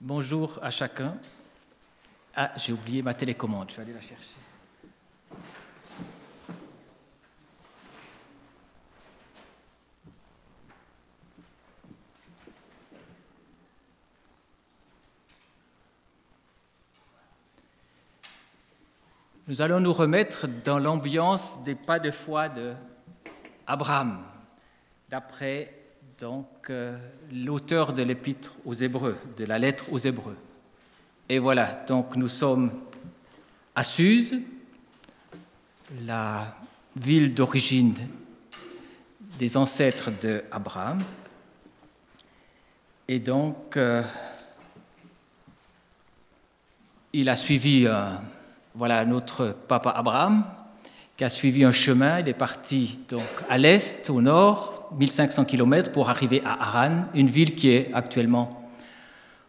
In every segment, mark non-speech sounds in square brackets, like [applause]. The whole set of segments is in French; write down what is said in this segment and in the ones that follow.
Bonjour à chacun. Ah, j'ai oublié ma télécommande, je vais aller la chercher. Nous allons nous remettre dans l'ambiance des pas de foi de Abraham, d'après donc euh, l'auteur de l'épître aux Hébreux, de la lettre aux Hébreux. Et voilà, donc nous sommes à Suse, la ville d'origine des ancêtres d'Abraham. Et donc, euh, il a suivi euh, voilà, notre papa Abraham, qui a suivi un chemin. Il est parti donc à l'est, au nord, 1500 km pour arriver à Haran, une ville qui est actuellement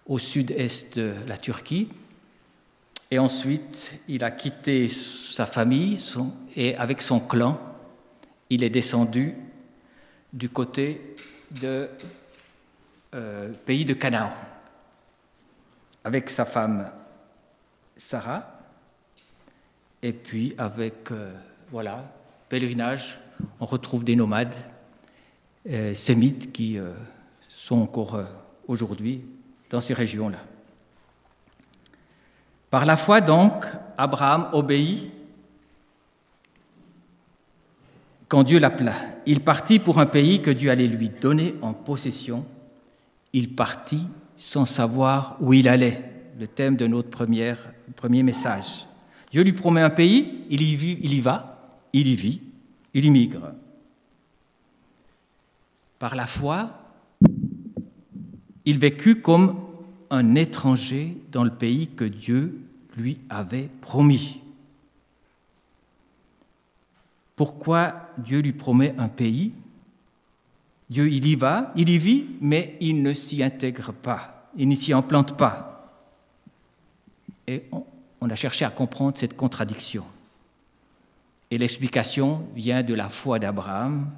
au sud-est de la Turquie. Et ensuite, il a quitté sa famille et avec son clan, il est descendu du côté du euh, pays de Canaan, avec sa femme Sarah, et puis avec euh, voilà, pèlerinage, on retrouve des nomades euh, sémites qui euh, sont encore euh, aujourd'hui dans ces régions-là. Par la foi, donc, Abraham obéit quand Dieu l'appela. Il partit pour un pays que Dieu allait lui donner en possession. Il partit sans savoir où il allait, le thème de notre première, premier message. Dieu lui promet un pays, il y, vit, il y va, il y vit, il immigre. Par la foi, il vécut comme un étranger dans le pays que Dieu lui avait promis. Pourquoi Dieu lui promet un pays? Dieu, il y va, il y vit, mais il ne s'y intègre pas, il ne s'y implante pas. Et on, on a cherché à comprendre cette contradiction. Et l'explication vient de la foi d'Abraham.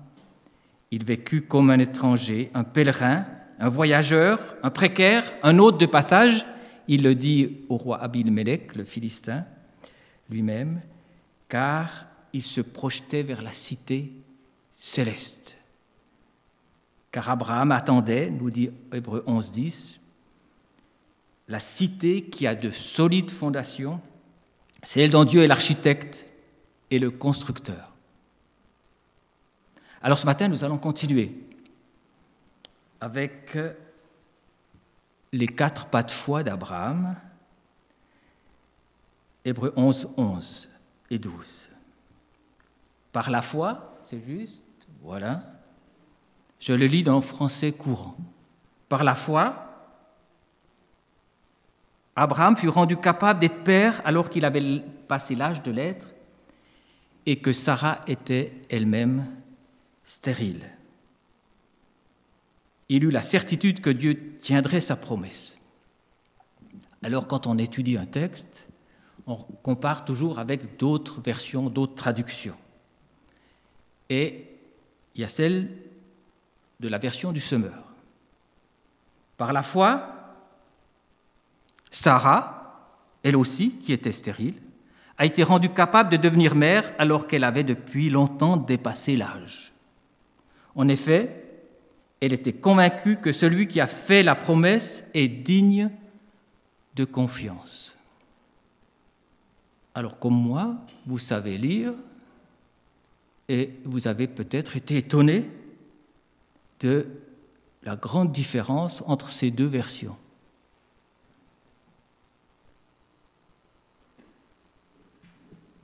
Il vécut comme un étranger, un pèlerin, un voyageur, un précaire, un hôte de passage. Il le dit au roi Abimelech, le Philistin, lui-même, car il se projetait vers la cité céleste. Car Abraham attendait, nous dit Hébreu 11, 10, la cité qui a de solides fondations, celle dont Dieu est l'architecte et le constructeur. Alors ce matin, nous allons continuer avec les quatre pas de foi d'Abraham, Hébreux 11, 11 et 12. Par la foi, c'est juste, voilà. Je le lis dans le français courant. Par la foi, Abraham fut rendu capable d'être père alors qu'il avait passé l'âge de l'être et que Sarah était elle-même stérile. Il eut la certitude que Dieu tiendrait sa promesse. Alors quand on étudie un texte, on compare toujours avec d'autres versions, d'autres traductions. Et il y a celle de la version du semeur. Par la foi, Sarah, elle aussi, qui était stérile, a été rendue capable de devenir mère alors qu'elle avait depuis longtemps dépassé l'âge. En effet, elle était convaincue que celui qui a fait la promesse est digne de confiance. Alors comme moi, vous savez lire et vous avez peut-être été étonné de la grande différence entre ces deux versions.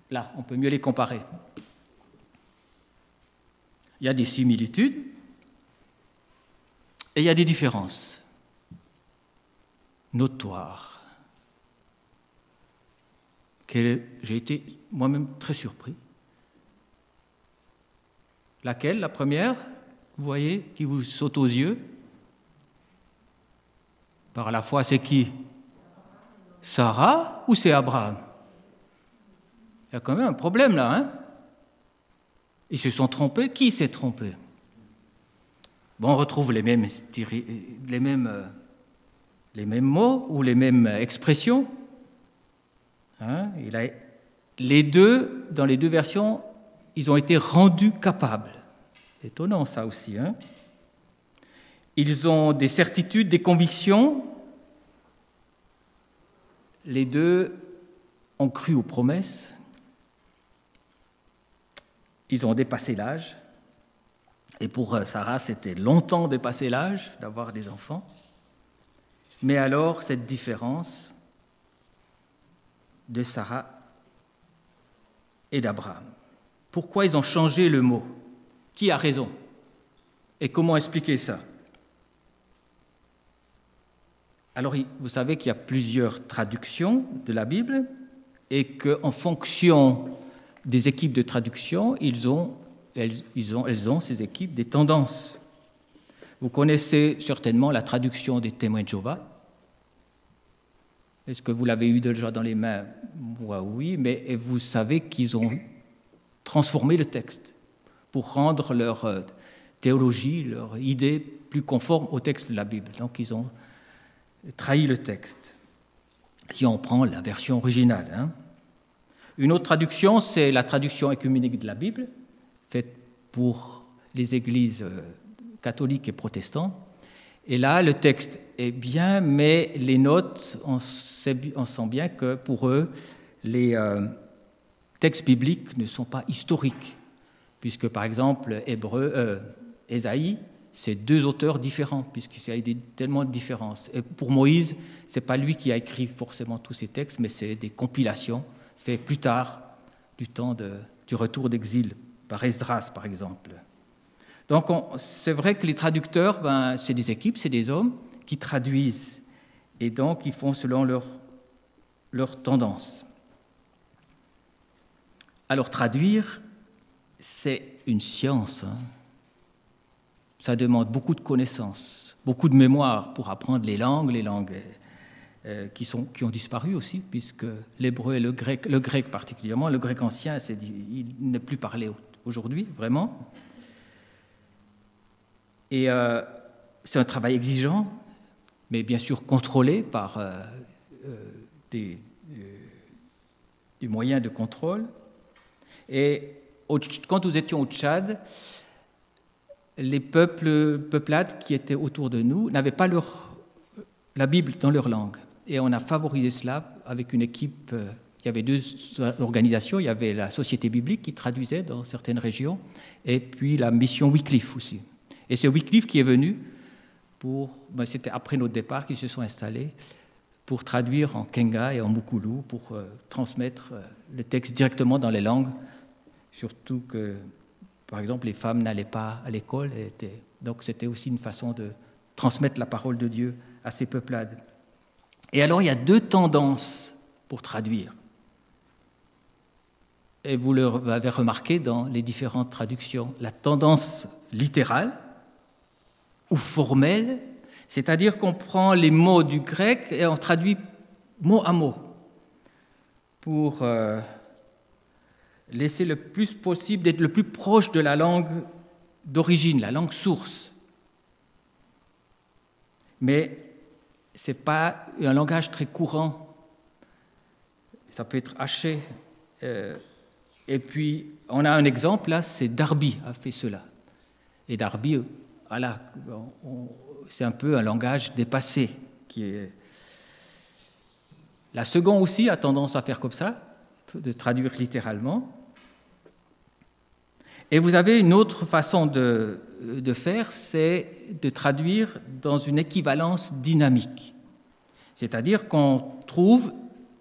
Là, on peut mieux les comparer. Il y a des similitudes et il y a des différences notoires. J'ai été moi-même très surpris. Laquelle La première, vous voyez, qui vous saute aux yeux? Par la foi, c'est qui? Sarah ou c'est Abraham? Il y a quand même un problème là. Hein? Ils se sont trompés. Qui s'est trompé? Bon, on retrouve les mêmes, les mêmes euh, les mêmes mots ou les mêmes expressions. Hein, les deux, dans les deux versions, ils ont été rendus capables. Étonnant ça aussi. Hein? Ils ont des certitudes, des convictions. Les deux ont cru aux promesses. Ils ont dépassé l'âge. Et pour euh, Sarah, c'était longtemps dépassé l'âge d'avoir des enfants. Mais alors, cette différence de Sarah et d'Abraham. Pourquoi ils ont changé le mot? Qui a raison? Et comment expliquer ça? Alors, vous savez qu'il y a plusieurs traductions de la Bible et qu'en fonction des équipes de traduction, ils ont, elles, ont, elles ont, ces équipes, des tendances. Vous connaissez certainement la traduction des témoins de Jéhovah. Est-ce que vous l'avez eu déjà dans les mains? Moi, oui, mais vous savez qu'ils ont transformé le texte pour rendre leur euh, théologie, leur idée plus conforme au texte de la Bible. Donc, ils ont trahit le texte, si on prend la version originale. Hein. Une autre traduction, c'est la traduction écuménique de la Bible, faite pour les églises euh, catholiques et protestantes. Et là, le texte est bien, mais les notes, on, sent bien que pour eux, les euh, textes bibliques ne sont pas historiques, puisque par exemple, Hébreu, euh, Ésaïe c'est deux auteurs différents, puisqu'il y a tellement de différences. Et pour Moïse, ce n'est pas lui qui a écrit forcément tous ces textes, mais c'est des compilations faites plus tard, du temps du retour d'exil, par Esdras par exemple. Donc c'est vrai que les traducteurs, ben, c'est des équipes, c'est des hommes qui traduisent, et donc ils font selon leur, tendance. Alors traduire, c'est une science. Hein ça demande beaucoup de connaissances, beaucoup de mémoire pour apprendre les langues, les langues qui, sont, qui ont disparu aussi, puisque l'hébreu et le grec, le grec particulièrement, le grec ancien, il n'est plus parlé aujourd'hui, vraiment. Et euh, c'est un travail exigeant, mais bien sûr contrôlé par euh, des, moyens de contrôle. Et quand nous étions au Tchad, les peuples, peuplades qui étaient autour de nous n'avaient pas la Bible dans leur langue. Et on a favorisé cela avec une équipe. Euh, il y avait deux organisations. Il y avait la Société biblique qui traduisait dans certaines régions, et puis la mission Wycliffe aussi. Et c'est Wycliffe qui est venu pour. Ben, c'était après notre départ qu'ils se sont installés pour traduire en Kenga et en Mukulu, pour euh, transmettre euh, le texte directement dans les langues, surtout que par exemple, les femmes n'allaient pas à l'école, donc c'était aussi une façon de transmettre la parole de Dieu à ces peuplades. Et alors, il y a deux tendances pour traduire. Et vous l'avez remarqué dans les différentes traductions. La tendance littérale ou formelle, c'est-à-dire qu'on prend les mots du grec et on traduit mot à mot pour euh, laisser le plus possible d'être le plus proche de la langue d'origine, la langue source. Mais ce n'est pas un langage très courant. Ça peut être haché. Euh, et puis, on a un exemple là, c'est Darby a fait cela. Et Darby, voilà, c'est un peu un langage dépassé. La seconde aussi a tendance à faire comme ça, de traduire littéralement. Et vous avez une autre façon de, de faire, c'est de traduire dans une équivalence dynamique. C'est-à-dire qu'on trouve,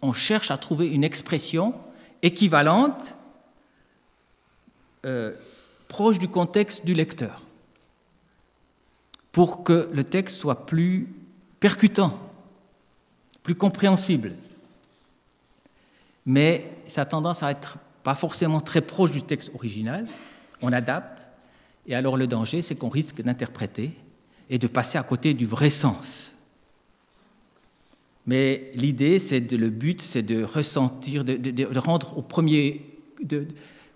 on cherche à trouver une expression équivalente, euh, proche du contexte du lecteur, pour que le texte soit plus percutant, plus compréhensible mais ça a tendance à être pas forcément très proche du texte original. On adapte, et alors le danger, c'est qu'on risque d'interpréter et de passer à côté du vrai sens. Mais l'idée, c'est le but, c'est de ressentir, de, rendre au premier,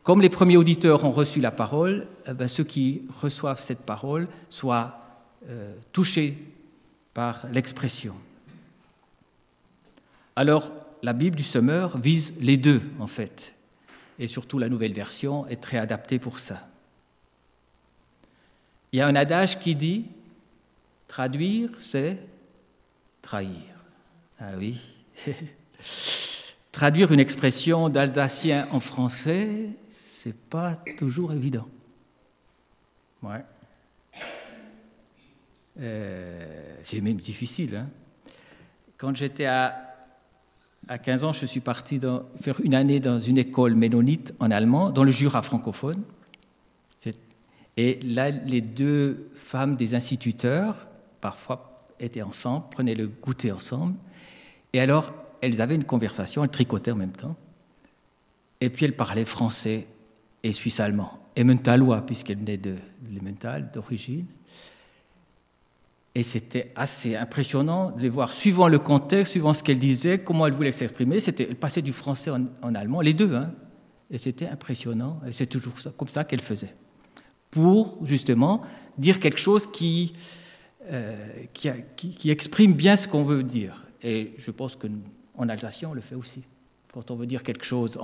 comme les premiers auditeurs ont reçu la parole, eh ben, ceux qui reçoivent cette parole soient euh, touchés par l'expression. Alors, la Bible du semeur vise les deux, en fait. Et surtout, la nouvelle version est très adaptée pour ça. Il y a un adage qui dit traduire, c'est trahir. Ah oui. [laughs] traduire une expression d'alsacien en français, c'est pas toujours évident. Ouais. Euh, c'est même difficile. Hein. Quand j'étais à, à 15 ans, je suis parti faire une année dans une école ménonite en allemand, dans le Jura francophone. Et là, les deux femmes des instituteurs, parfois, étaient ensemble, prenaient le goûter ensemble. Et alors, elles avaient une conversation, elles tricotaient en même temps. Et puis, elles parlaient français et suisse-allemand, et mentalois, puisqu'elles venaient de, de d'origine. Et c'était assez impressionnant de les voir, suivant le contexte, suivant ce qu'elles disaient, comment elles voulaient s'exprimer. C'était, elles passaient du français en, allemand, les deux, hein. et c'était impressionnant. Et c'est toujours comme ça qu'elles faisaient pour justement dire quelque chose qui, euh, qui, exprime bien ce qu'on veut dire. Et je pense qu'en alsacien, on le fait aussi. Quand on veut dire quelque chose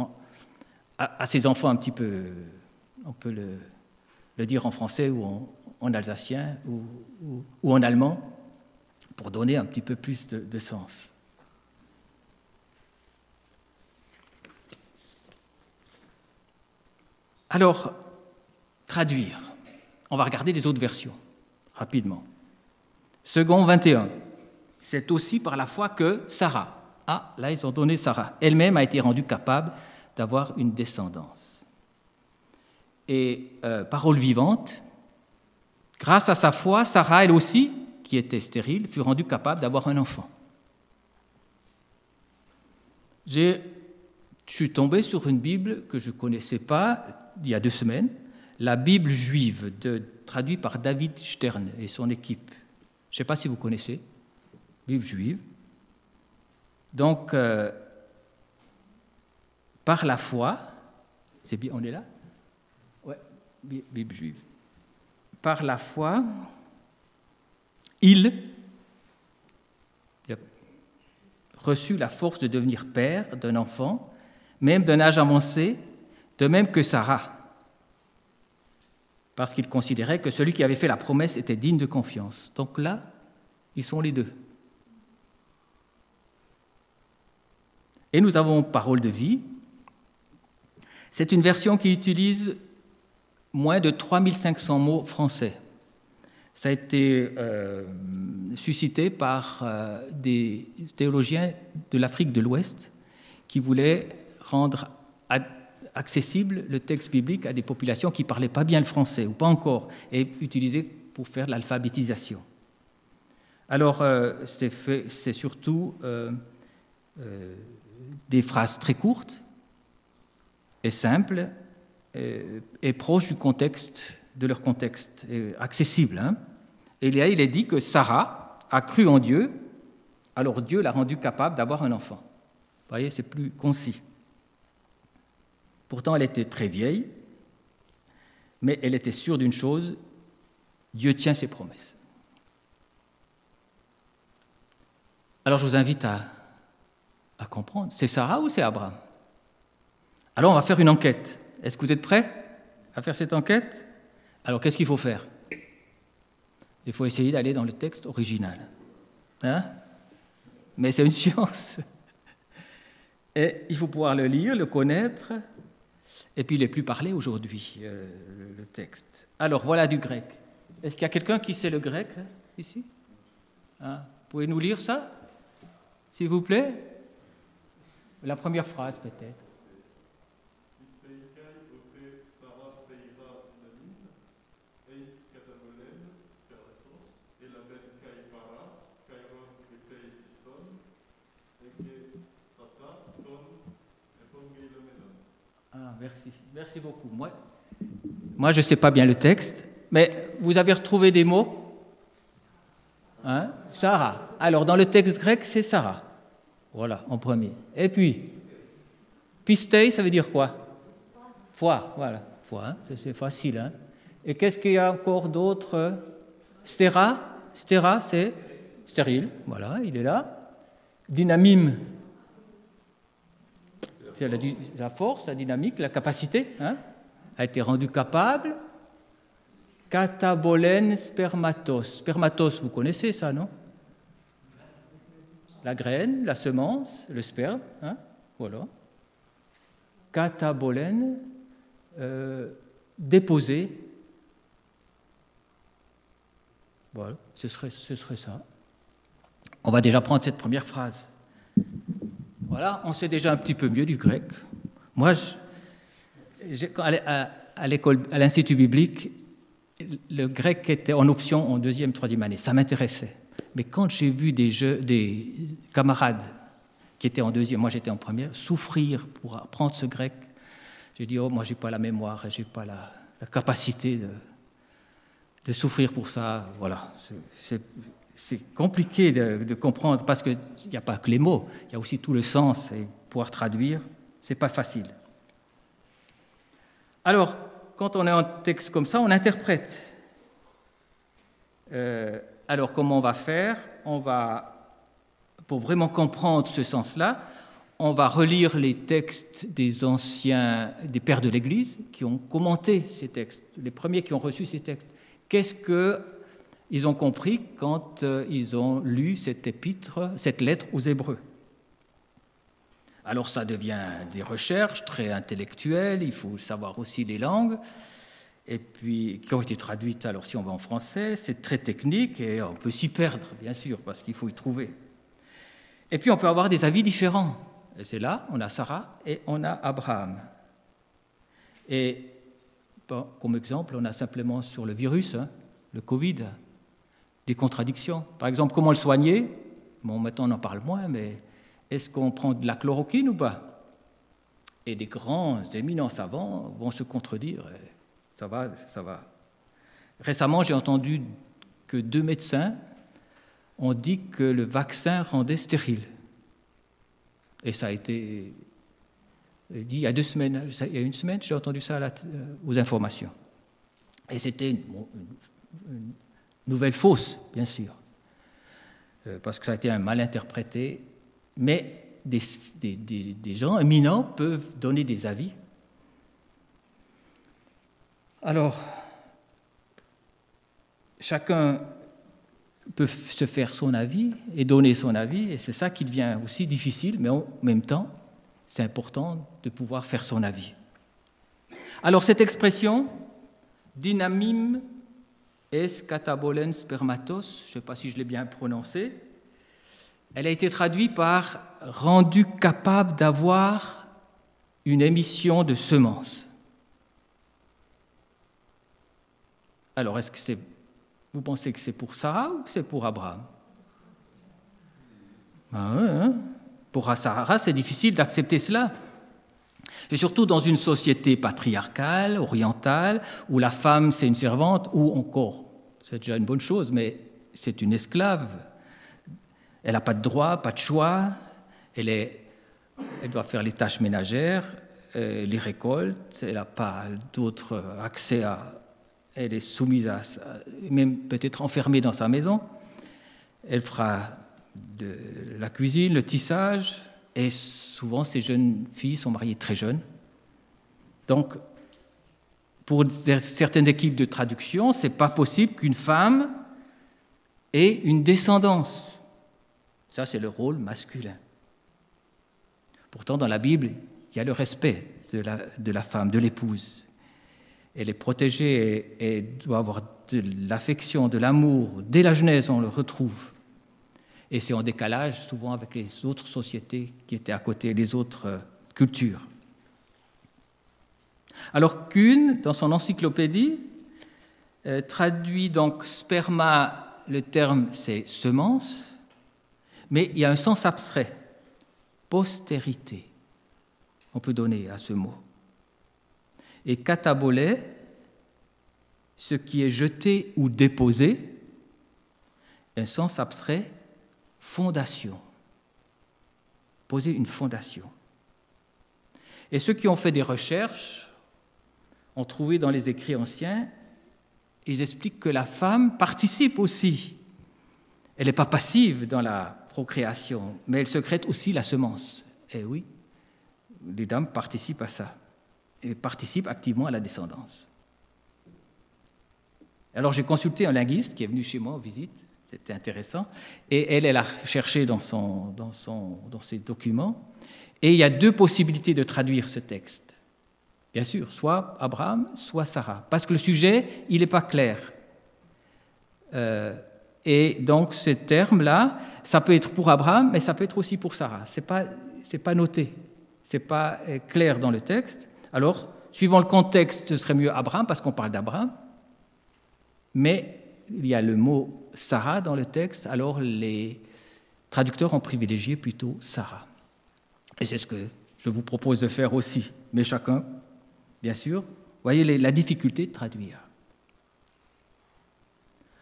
à, ses enfants un petit peu, on peut le, dire en français ou en, alsacien ou, ou, en allemand pour donner un petit peu plus de, de sens. Alors, traduire. On va regarder les autres versions rapidement. Second 21. C'est aussi par la foi que Sarah, ah là ils ont donné Sarah, elle-même a été rendue capable d'avoir une descendance. Et euh, parole vivante, grâce à sa foi, Sarah, elle aussi, qui était stérile, fut rendue capable d'avoir un enfant. Je suis tombé sur une Bible que je ne connaissais pas il y a deux semaines, la Bible juive, traduite par David Stern et son équipe. Je ne sais pas si vous connaissez, Bible juive. Donc, euh, par la foi, c'est on est là? Ouais, Bible juive. Par la foi, il a reçu la force de devenir père d'un enfant, même d'un âge avancé, de même que Sarah parce qu'il considérait que celui qui avait fait la promesse était digne de confiance. Donc là, ils sont les deux. Et nous avons Parole de vie. C'est une version qui utilise moins de 3500 mots français. Ça a été euh, suscité par euh, des théologiens de l'Afrique de l'Ouest qui voulaient rendre accessible le texte biblique à des populations qui ne parlaient pas bien le français ou pas encore, et utilisé pour faire l'alphabétisation. Alors, euh, c'est surtout euh, euh, des phrases très courtes et simples et, proches du contexte, de leur contexte, et accessible. Hein. Et là, il est dit que Sarah a cru en Dieu, alors Dieu l'a rendu capable d'avoir un enfant. Vous voyez, c'est plus concis. Pourtant, elle était très vieille, mais elle était sûre d'une chose, Dieu tient ses promesses. Alors je vous invite à, comprendre, c'est Sarah ou c'est Abraham? Alors on va faire une enquête. Est-ce que vous êtes prêts à faire cette enquête? Alors qu'est-ce qu'il faut faire? Il faut essayer d'aller dans le texte original. Hein? Mais c'est une [laughs] science. Et il faut pouvoir le lire, le connaître, et puis il n'est plus parlé aujourd'hui, euh, le, texte. Alors voilà du grec. Est-ce qu'il y a quelqu'un qui sait le grec ici? Hein? Pouvez nous lire ça, s'il vous plaît? La première phrase peut-être. Merci. Merci beaucoup. Moi, moi je ne sais pas bien le texte, mais vous avez retrouvé des mots? Hein? Sarah. Alors, dans le texte grec, c'est Sarah. Voilà, en premier. Et puis, pistei, ça veut dire quoi? Foi, voilà. Foi, hein c'est facile. Hein Et qu'est-ce qu'il y a encore d'autre? Stera Stera, c'est stérile. Voilà, il est là. Dynamime, la, force, la dynamique, la capacité, hein, a été rendu capable. Katabolen spermatos. Spermatos, vous connaissez ça, non? La graine, la semence, le sperme, hein, voilà. Katabolen, euh, déposé. Voilà, ce serait, ce serait ça. On va déjà prendre cette première phrase. Voilà, on sait déjà un petit peu mieux du grec. Moi, à l'école, à l'Institut biblique, le grec était en option en deuxième, troisième année. Ça m'intéressait. Mais quand j'ai vu des, camarades qui étaient en deuxième, moi j'étais en première, souffrir pour apprendre ce grec, j'ai dit, oh, moi j'ai pas la mémoire, j'ai pas la, capacité de, de, souffrir pour ça. Voilà, c'est compliqué de, comprendre parce qu'il n'y a pas que les mots, il y a aussi tout le sens et pouvoir traduire, c'est pas facile. Alors, quand on est en texte comme ça, on interprète. Euh, alors, comment on va faire? On va, pour vraiment comprendre ce sens-là, on va relire les textes des anciens, des pères de l'Église qui ont commenté ces textes, les premiers qui ont reçu ces textes. Qu'est-ce qu'ils ont compris quand euh, ils ont lu cette épître, cette lettre aux Hébreux alors ça devient des recherches très intellectuelles, il faut savoir aussi les langues, et puis qui ont été traduites, alors si on va en français, c'est très technique et on peut s'y perdre, bien sûr, parce qu'il faut y trouver. Et puis on peut avoir des avis différents. Et c'est là, on a Sarah et on a Abraham. Et comme exemple, on a simplement sur le virus, hein, le Covid, des contradictions. Par exemple, comment le soigner? Bon, maintenant on en parle moins, mais est-ce qu'on prend de la chloroquine ou pas? Et des grands, éminents savants vont se contredire. Ça va, ça va. Récemment, j'ai entendu que deux médecins ont dit que le vaccin rendait stérile. Et ça a été dit il y a deux semaines, il y a une semaine, j'ai entendu ça euh, aux informations. Et c'était une, nouvelle fausse, bien sûr, euh, parce que ça a été mal interprété mais des, gens éminents peuvent donner des avis. Alors, chacun peut se faire son avis et donner son avis, et c'est ça qui devient aussi difficile, mais en même temps, c'est important de pouvoir faire son avis. Alors cette expression, dynamim es katabolen spermatos, je ne sais pas si je l'ai bien prononcé, elle a été traduite par rendu capable d'avoir une émission de semences. Alors, est-ce que c'est, vous pensez que c'est pour Sarah ou que c'est pour Abraham? Ah hein? Pour Sarah, c'est difficile d'accepter cela. Et surtout dans une société patriarcale, orientale, où la femme c'est une servante, ou encore, c'est déjà une bonne chose, mais c'est une esclave. Elle n'a pas de droit, pas de choix. Elle, est, elle doit faire les tâches ménagères, euh, les récoltes. Elle n'a pas d'autre accès à. Elle est soumise à. même peut-être enfermée dans sa maison. Elle fera de la cuisine, le tissage. Et souvent, ces jeunes filles sont mariées très jeunes. Donc, pour certaines équipes de traduction, c'est pas possible qu'une femme ait une descendance. Ça, c'est le rôle masculin. Pourtant, dans la Bible, il y a le respect de la, de la femme, de l'épouse. Elle est protégée et, doit avoir de l'affection, de l'amour. Dès la Genèse, on le retrouve. Et c'est en décalage souvent avec les autres sociétés qui étaient à côté, les autres euh, cultures. Alors Kuhn, dans son encyclopédie, euh, traduit donc sperma, le terme c'est semence, mais il y a un sens abstrait, postérité, on peut donner à ce mot. Et katabolé, ce qui est jeté ou déposé, un sens abstrait, fondation, poser une fondation. Et ceux qui ont fait des recherches ont trouvé dans les écrits anciens, ils expliquent que la femme participe aussi. Elle n'est pas passive dans la procréation, mais elle secrète aussi la semence. Eh oui, les dames participent à ça et participent activement à la descendance. Alors j'ai consulté un linguiste qui est venu chez moi en visite, c'était intéressant, et elle, elle a cherché dans, son, dans, son, dans ses documents, et il y a deux possibilités de traduire ce texte. Bien sûr, soit Abraham, soit Sarah, parce que le sujet, il n'est pas clair. Euh, et donc ce terme-là, ça peut être pour Abraham, mais ça peut être aussi pour Sarah. Ce n'est pas, pas noté, ce n'est pas euh, clair dans le texte. Alors, suivant le contexte, ce serait mieux Abraham, parce qu'on parle d'Abraham. Mais il y a le mot Sarah dans le texte, alors les traducteurs ont privilégié plutôt Sarah. Et c'est ce que je vous propose de faire aussi. Mais chacun, bien sûr, voyez la difficulté de traduire.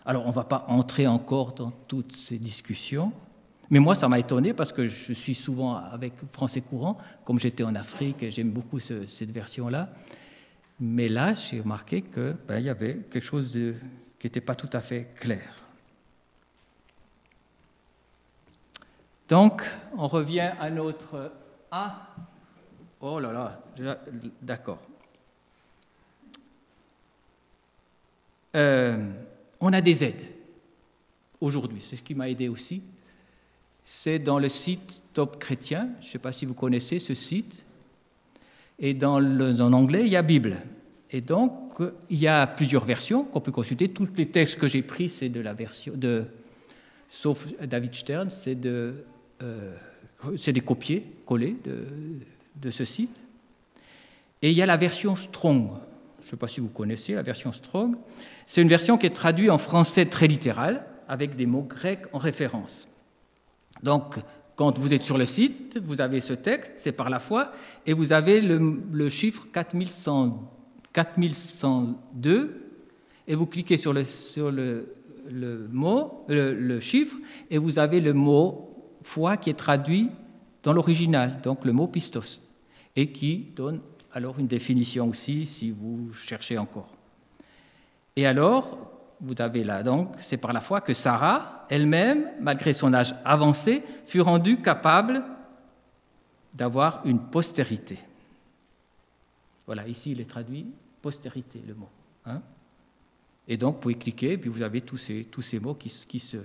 Alors, on ne va pas entrer encore dans toutes ces discussions, mais moi, ça m'a étonné parce que je suis souvent avec français courant, comme j'étais en Afrique, et j'aime beaucoup cette version-là. Mais là, j'ai remarqué qu'il ben, y avait quelque chose de, qui n'était pas tout à fait clair. Donc, on revient à notre Ah Oh là là, d'accord. Euh, on a des aides aujourd'hui, c'est ce qui m'a aidé aussi. C'est dans le site Top Chrétien, je ne sais pas si vous connaissez ce site, et dans en anglais, il y a Bible. Et donc, il y a plusieurs versions qu'on peut consulter. Tous les textes que j'ai pris, c'est de la version de, sauf David Stern, c'est euh, des copiés collés de, de ce site. Et il y a la version Strong. Je ne sais pas si vous connaissez la version Strong. C'est une version qui est traduite en français très littéral, avec des mots grecs en référence. Donc, quand vous êtes sur le site, vous avez ce texte, c'est par la foi, et vous avez le, le chiffre 4100 4102, et vous cliquez sur le, sur le, mot, le, chiffre, et vous avez le mot foi qui est traduit dans l'original, donc le mot pistos, et qui donne alors une définition aussi si vous cherchez encore. Et alors, vous avez là donc, c'est par la foi que Sarah elle-même, malgré son âge avancé, fut rendue capable d'avoir une postérité. Voilà, ici il est traduit postérité, le mot. Hein. et donc, vous pouvez cliquer, et puis vous avez tous ces, tous ces mots qui, qui se,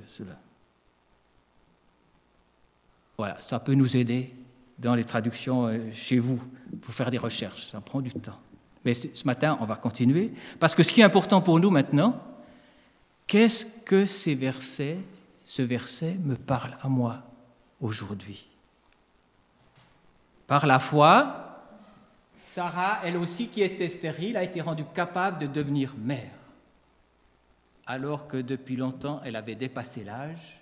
Voilà, ça peut nous aider dans les traductions euh, chez vous pour faire des recherches. Ça prend du temps. Mais ce matin, on va continuer. Parce que ce qui est important pour nous maintenant, qu'est-ce que ces versets, ce verset me parle à moi aujourd'hui? Par la foi, Sarah, elle aussi qui était stérile, a été rendue capable de devenir mère, alors que depuis longtemps elle avait dépassé l'âge.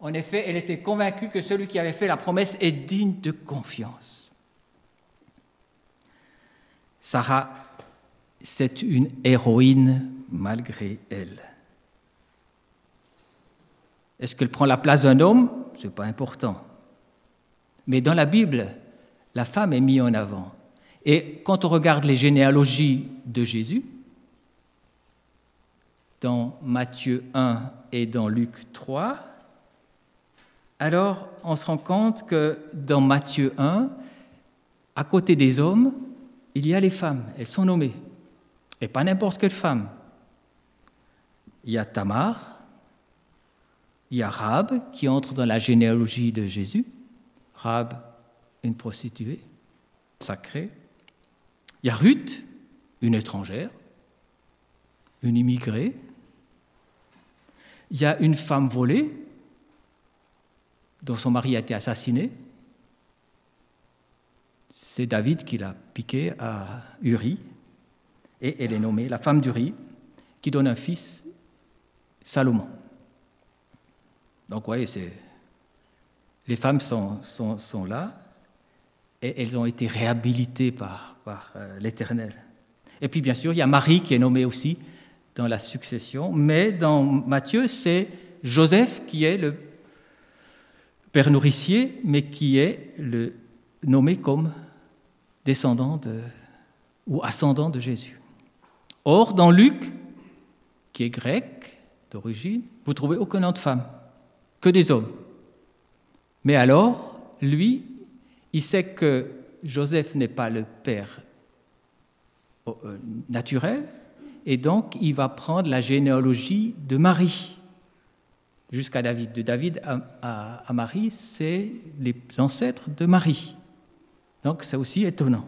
En effet, elle était convaincue que celui qui avait fait la promesse est digne de confiance. Sarah, c'est une héroïne malgré elle. Est-ce qu'elle prend la place d'un homme? Ce n'est pas important. Mais dans la Bible, la femme est mise en avant. Et quand on regarde les généalogies de Jésus, dans Matthieu 1 et dans Luc 3, alors on se rend compte que dans Matthieu 1, à côté des hommes, il y a les femmes, elles sont nommées. Et pas n'importe quelle femme. Il y a Tamar, il y a Rab qui entre dans la généalogie de Jésus. Rab, une prostituée sacrée. Il y a Ruth, une étrangère, une immigrée. Il y a une femme volée dont son mari a été assassiné. C'est David qui l'a piqué à Uri. Et elle est nommée la femme d'Uri, qui donne un fils, Salomon. Donc, vous voyez, les femmes sont, sont là et elles ont été réhabilitées par, euh, l'Éternel. Et puis bien sûr, il y a Marie qui est nommée aussi dans la succession, mais dans Matthieu, c'est Joseph qui est le père nourricier, mais qui est nommé comme descendant de, ou ascendant de Jésus. Or, dans Luc, qui est grec d'origine, vous trouvez aucun nom de femme, que des hommes. Mais alors, lui, il sait que Joseph n'est pas le père euh, naturel, et donc il va prendre la généalogie de Marie jusqu'à David. De David à, Marie, c'est les ancêtres de Marie. Donc c'est aussi étonnant.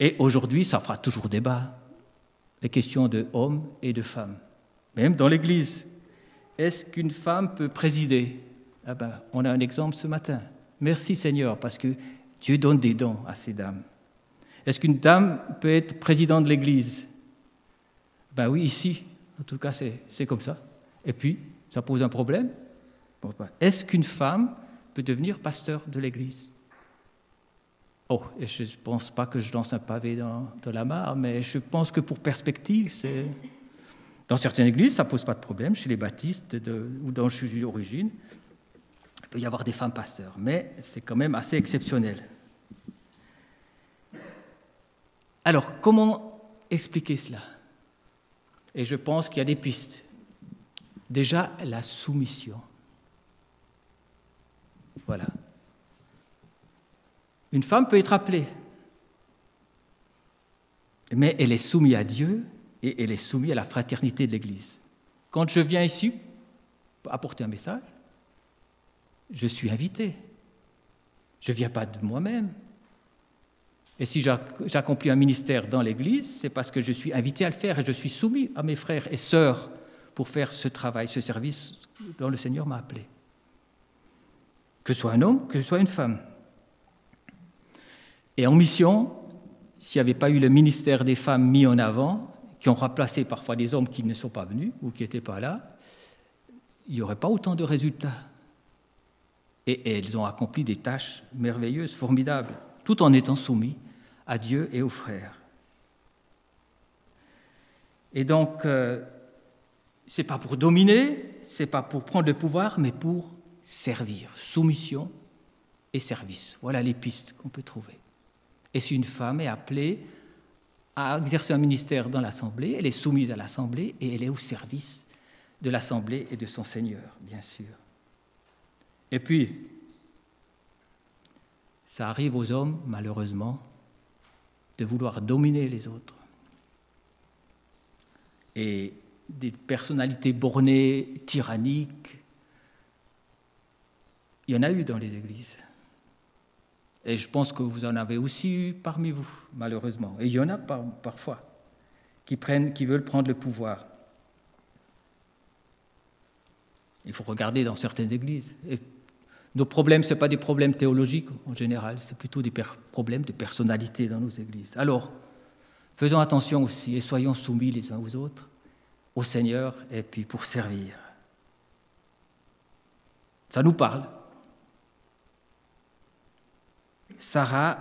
Et aujourd'hui, ça fera toujours débat, les questions de hommes et de femmes. Même dans l'Église, est-ce qu'une femme peut présider ah ben, On a un exemple ce matin. Merci Seigneur, parce que Dieu donne des dons à ces dames. Est-ce qu'une dame peut être présidente de l'Église? Ben oui, ici, en tout cas, c'est comme ça. Et puis, ça pose un problème. Ben, est-ce qu'une femme peut devenir pasteur de l'Église? Oh, et je ne pense pas que je lance un pavé dans, la mare, mais je pense que pour perspective, c'est. Dans certaines églises, ça ne pose pas de problème. Chez les baptistes ou dans je suis d'origine, il peut y avoir des femmes pasteurs, mais c'est quand même assez exceptionnel. Alors, comment expliquer cela? Et je pense qu'il y a des pistes. Déjà, la soumission. Voilà. Une femme peut être appelée, mais elle est soumise à Dieu et elle est soumise à la fraternité de l'Église. Quand je viens ici apporter un message, je suis invité. Je ne viens pas de moi-même. Et si j'accomplis un ministère dans l'Église, c'est parce que je suis invité à le faire et je suis soumis à mes frères et sœurs pour faire ce travail, ce service dont le Seigneur m'a appelé. Que ce soit un homme, que ce soit une femme. Et en mission, s'il n'y avait pas eu le ministère des femmes mis en avant, qui ont remplacé parfois des hommes qui ne sont pas venus ou qui n'étaient pas là, il n'y aurait pas autant de résultats. Et elles ont accompli des tâches merveilleuses, formidables, tout en étant soumis à Dieu et aux frères. Et donc, euh, ce n'est pas pour dominer, ce n'est pas pour prendre le pouvoir, mais pour servir. Soumission et service. Voilà les pistes qu'on peut trouver. Et si une femme est appelée à exercer un ministère dans l'Assemblée, elle est soumise à l'Assemblée et elle est au service de l'Assemblée et de son Seigneur, bien sûr. Et puis, ça arrive aux hommes, malheureusement, de vouloir dominer les autres. Et des personnalités bornées, tyranniques, il y en a eu dans les églises. Et je pense que vous en avez aussi eu parmi vous, malheureusement. Et il y en a parfois qui, veulent prendre le pouvoir. Il faut regarder dans certaines églises. Nos problèmes, ce pas des problèmes théologiques en général, c'est plutôt des problèmes de personnalité dans nos églises. Alors, faisons attention aussi et soyons soumis les uns aux autres, au Seigneur, et puis pour servir. Ça nous parle. Sarah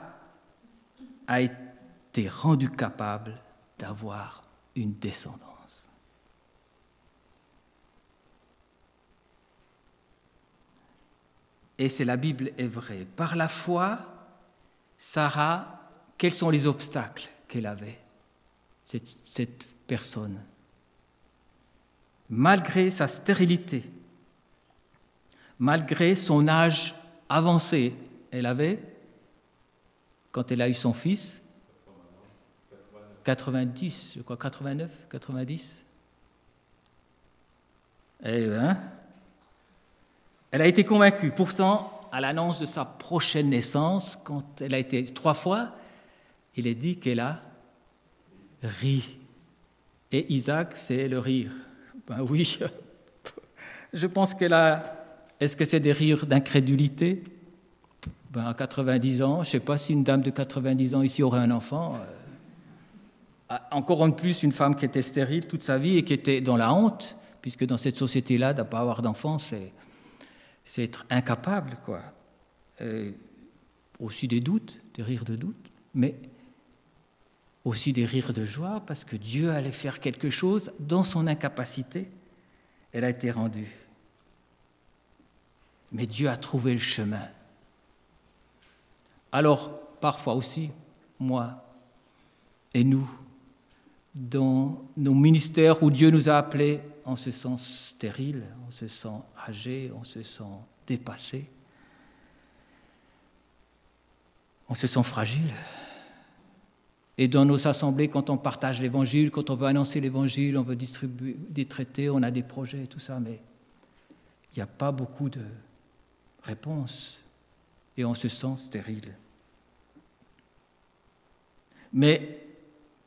a été rendue capable d'avoir une descendance. Et c'est la Bible est vraie. Par la foi, Sarah, quels sont les obstacles qu'elle avait, cette, personne? Malgré sa stérilité, malgré son âge avancé, elle avait quand elle a eu son fils 90, je crois 89, 90. Eh bien, elle a été convaincue. Pourtant, à l'annonce de sa prochaine naissance, quand elle a été trois fois, il est dit qu'elle a ri. Et Isaac, c'est le rire. Ben oui, [laughs] je pense qu'elle a. Est-ce que c'est des rires d'incrédulité? Ben, à 90 ans, je ne sais pas si une dame de 90 ans ici aurait un enfant. Euh, encore en plus, une femme qui était stérile toute sa vie et qui était dans la honte, puisque dans cette société-là, de ne pas avoir d'enfant, c'est, être incapable. quoi. aussi des doutes, des rires de doute, mais aussi des rires de joie, parce que Dieu allait faire quelque chose dans son incapacité. Elle a été rendue. Mais Dieu a trouvé le chemin alors, parfois aussi, moi et nous, dans nos ministères où Dieu nous a appelés, on se sent stérile, on se sent âgé, on se sent dépassé. on se sent fragile. Et dans nos assemblées, quand on partage l'évangile, quand on veut annoncer l'évangile, on veut distribuer des traités, on a des projets et tout ça, mais il n'y a pas beaucoup de réponses et on se sent stérile. Mais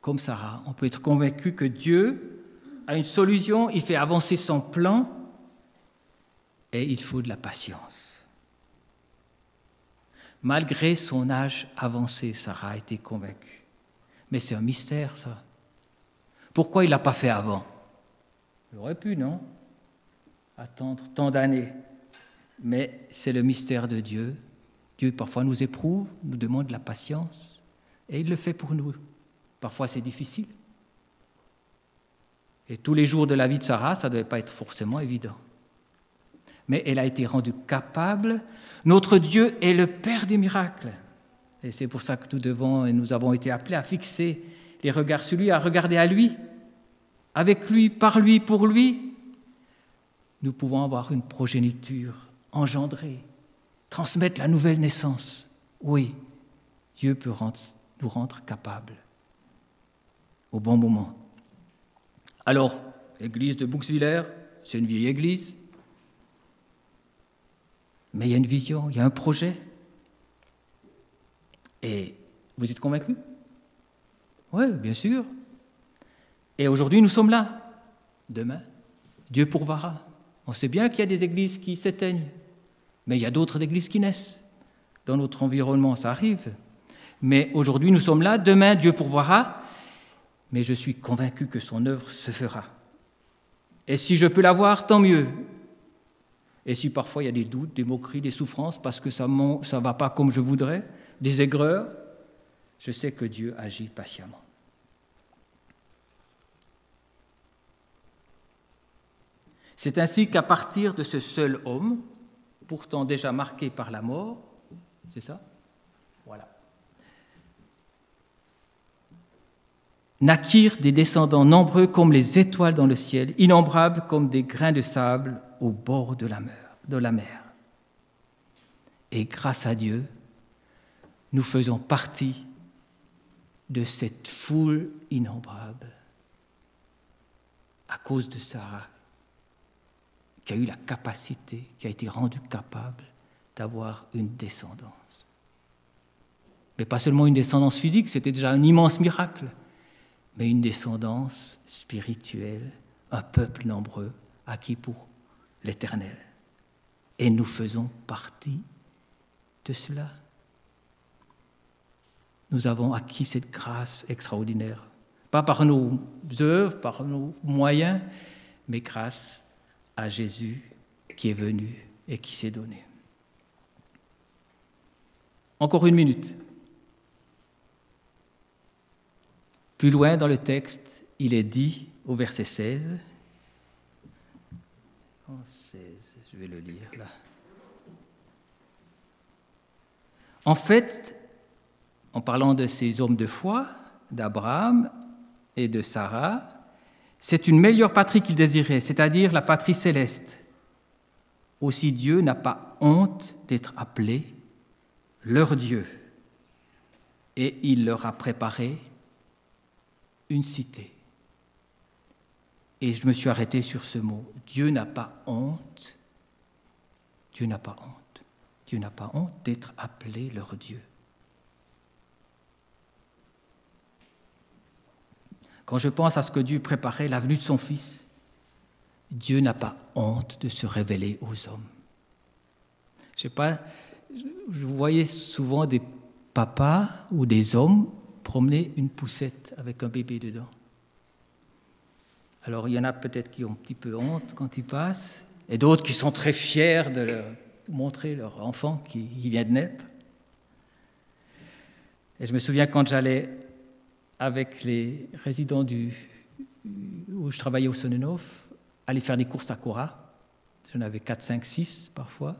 comme Sarah, on peut être convaincu que Dieu a une solution, il fait avancer son plan et il faut de la patience. Malgré son âge avancé, Sarah a été convaincue. Mais c'est un mystère, ça. Pourquoi il ne l'a pas fait avant? Il aurait pu, non? Attendre tant d'années. Mais c'est le mystère de Dieu. Dieu parfois nous éprouve, nous demande de la patience, et il le fait pour nous. Parfois c'est difficile. Et tous les jours de la vie de Sarah, ça ne devait pas être forcément évident. Mais elle a été rendue capable. Notre Dieu est le Père des miracles. Et c'est pour ça que nous devons et nous avons été appelés à fixer les regards sur lui, à regarder à lui, avec lui, par lui, pour lui. Nous pouvons avoir une progéniture engendrée, transmettre la nouvelle naissance. Oui, Dieu peut nous rendre capables au bon moment. Alors, l'église de Bouxwiller, c'est une vieille église, mais il y a une vision, il y a un projet. Et vous êtes convaincus? Oui, bien sûr. Et aujourd'hui, nous sommes là. Demain, Dieu pourvoira. On sait bien qu'il y a des églises qui s'éteignent, mais il y a d'autres églises qui naissent. Dans notre environnement, ça arrive. Mais aujourd'hui, nous sommes là. Demain, Dieu pourvoira mais je suis convaincu que son œuvre se fera. Et si je peux la voir, tant mieux. Et si parfois il y a des doutes, des moqueries, des souffrances, parce que ça ne va pas comme je voudrais, des aigreurs, je sais que Dieu agit patiemment. C'est ainsi qu'à partir de ce seul homme, pourtant déjà marqué par la mort, c'est ça Voilà. Naquirent des descendants nombreux comme les étoiles dans le ciel, innombrables comme des grains de sable au bord de la mer. De. Et grâce à Dieu, nous faisons partie de cette foule innombrable à cause de Sarah, qui a eu la capacité, qui a été rendue capable d'avoir une descendance. Mais pas seulement une descendance physique, c'était déjà un immense miracle mais une descendance spirituelle, un peuple nombreux acquis pour l'éternel. Et nous faisons partie de cela. Nous avons acquis cette grâce extraordinaire, pas par nos œuvres, par nos moyens, mais grâce à Jésus qui est venu et qui s'est donné. Encore une minute. Plus loin dans le texte, il est dit au verset 16, 16 je vais le lire là. En fait, en parlant de ces hommes de foi, d'Abraham et de Sarah, c'est une meilleure patrie qu'ils désiraient, c'est-à-dire la patrie céleste. Aussi Dieu n'a pas honte d'être appelé leur Dieu. Et il leur a préparé une cité. Et je me suis arrêté sur ce mot. Dieu n'a pas honte. Dieu n'a pas honte. Dieu n'a pas honte d'être appelé leur Dieu. Quand je pense à ce que Dieu préparait, la venue de son Fils, Dieu n'a pas honte de se révéler aux hommes. Je sais pas, je voyais souvent des papas ou des hommes promener une poussette avec un bébé dedans. Alors il y en a peut-être qui ont un petit peu honte quand ils passent, et d'autres qui sont très fiers de leur montrer leur enfant qui, vient de naître. Et je me souviens quand j'allais avec les résidents où je travaillais au Sonnenhof, aller faire des courses à Cora. J'en avais 4, 5, 6 parfois.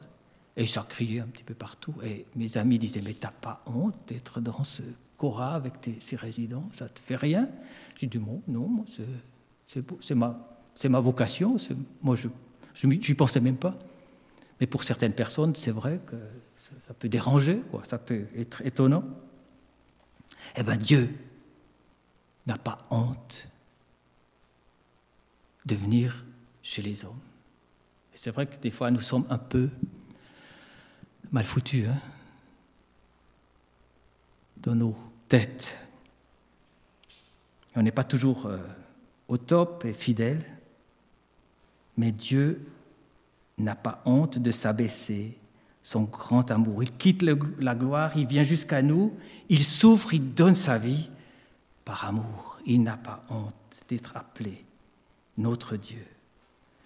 Et ça criait un petit peu partout. Et mes amis disaient Mais t'as pas honte d'être dans ce Cora avec tes, ses résidents, ça te fait rien? J'ai dit non, non, c'est ma, vocation, moi je n'y pensais même pas. Mais pour certaines personnes, c'est vrai que ça peut déranger, ça peut être étonnant. Eh bien, Dieu n'a pas honte de venir chez les hommes. Et c'est vrai que des fois, nous sommes un peu mal foutus hein, dans nos On n'est pas toujours euh, au top et fidèle, mais Dieu n'a pas honte de s'abaisser son grand amour. Il quitte la gloire, il vient jusqu'à nous, il souffre, il donne sa vie par amour. Il n'a pas honte d'être appelé notre Dieu.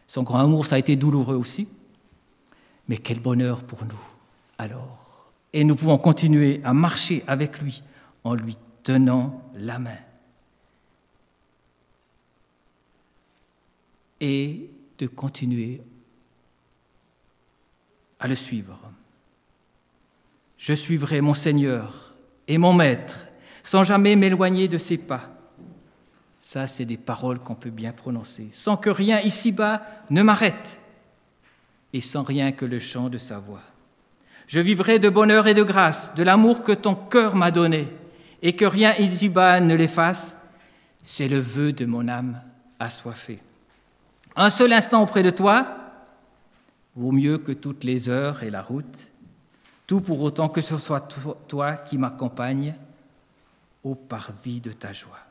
Son grand amour, ça a été douloureux aussi, mais quel bonheur pour nous alors. Et nous pouvons continuer à marcher avec lui en lui tenant la main. Et de continuer à le suivre. Je suivrai mon Seigneur et mon Maître sans jamais m'éloigner de ses pas. Ça, c'est des paroles qu'on peut bien prononcer, sans que rien ici-bas ne m'arrête et sans rien que le chant de sa voix. Je vivrai de bonheur et de grâce, de l'amour que ton cœur m'a donné, et que rien ici-bas ne l'efface. C'est le vœu de mon âme assoiffée. Un seul instant auprès de toi vaut mieux que toutes les heures et la route, tout pour autant que ce soit toi qui m'accompagne au parvis de ta joie.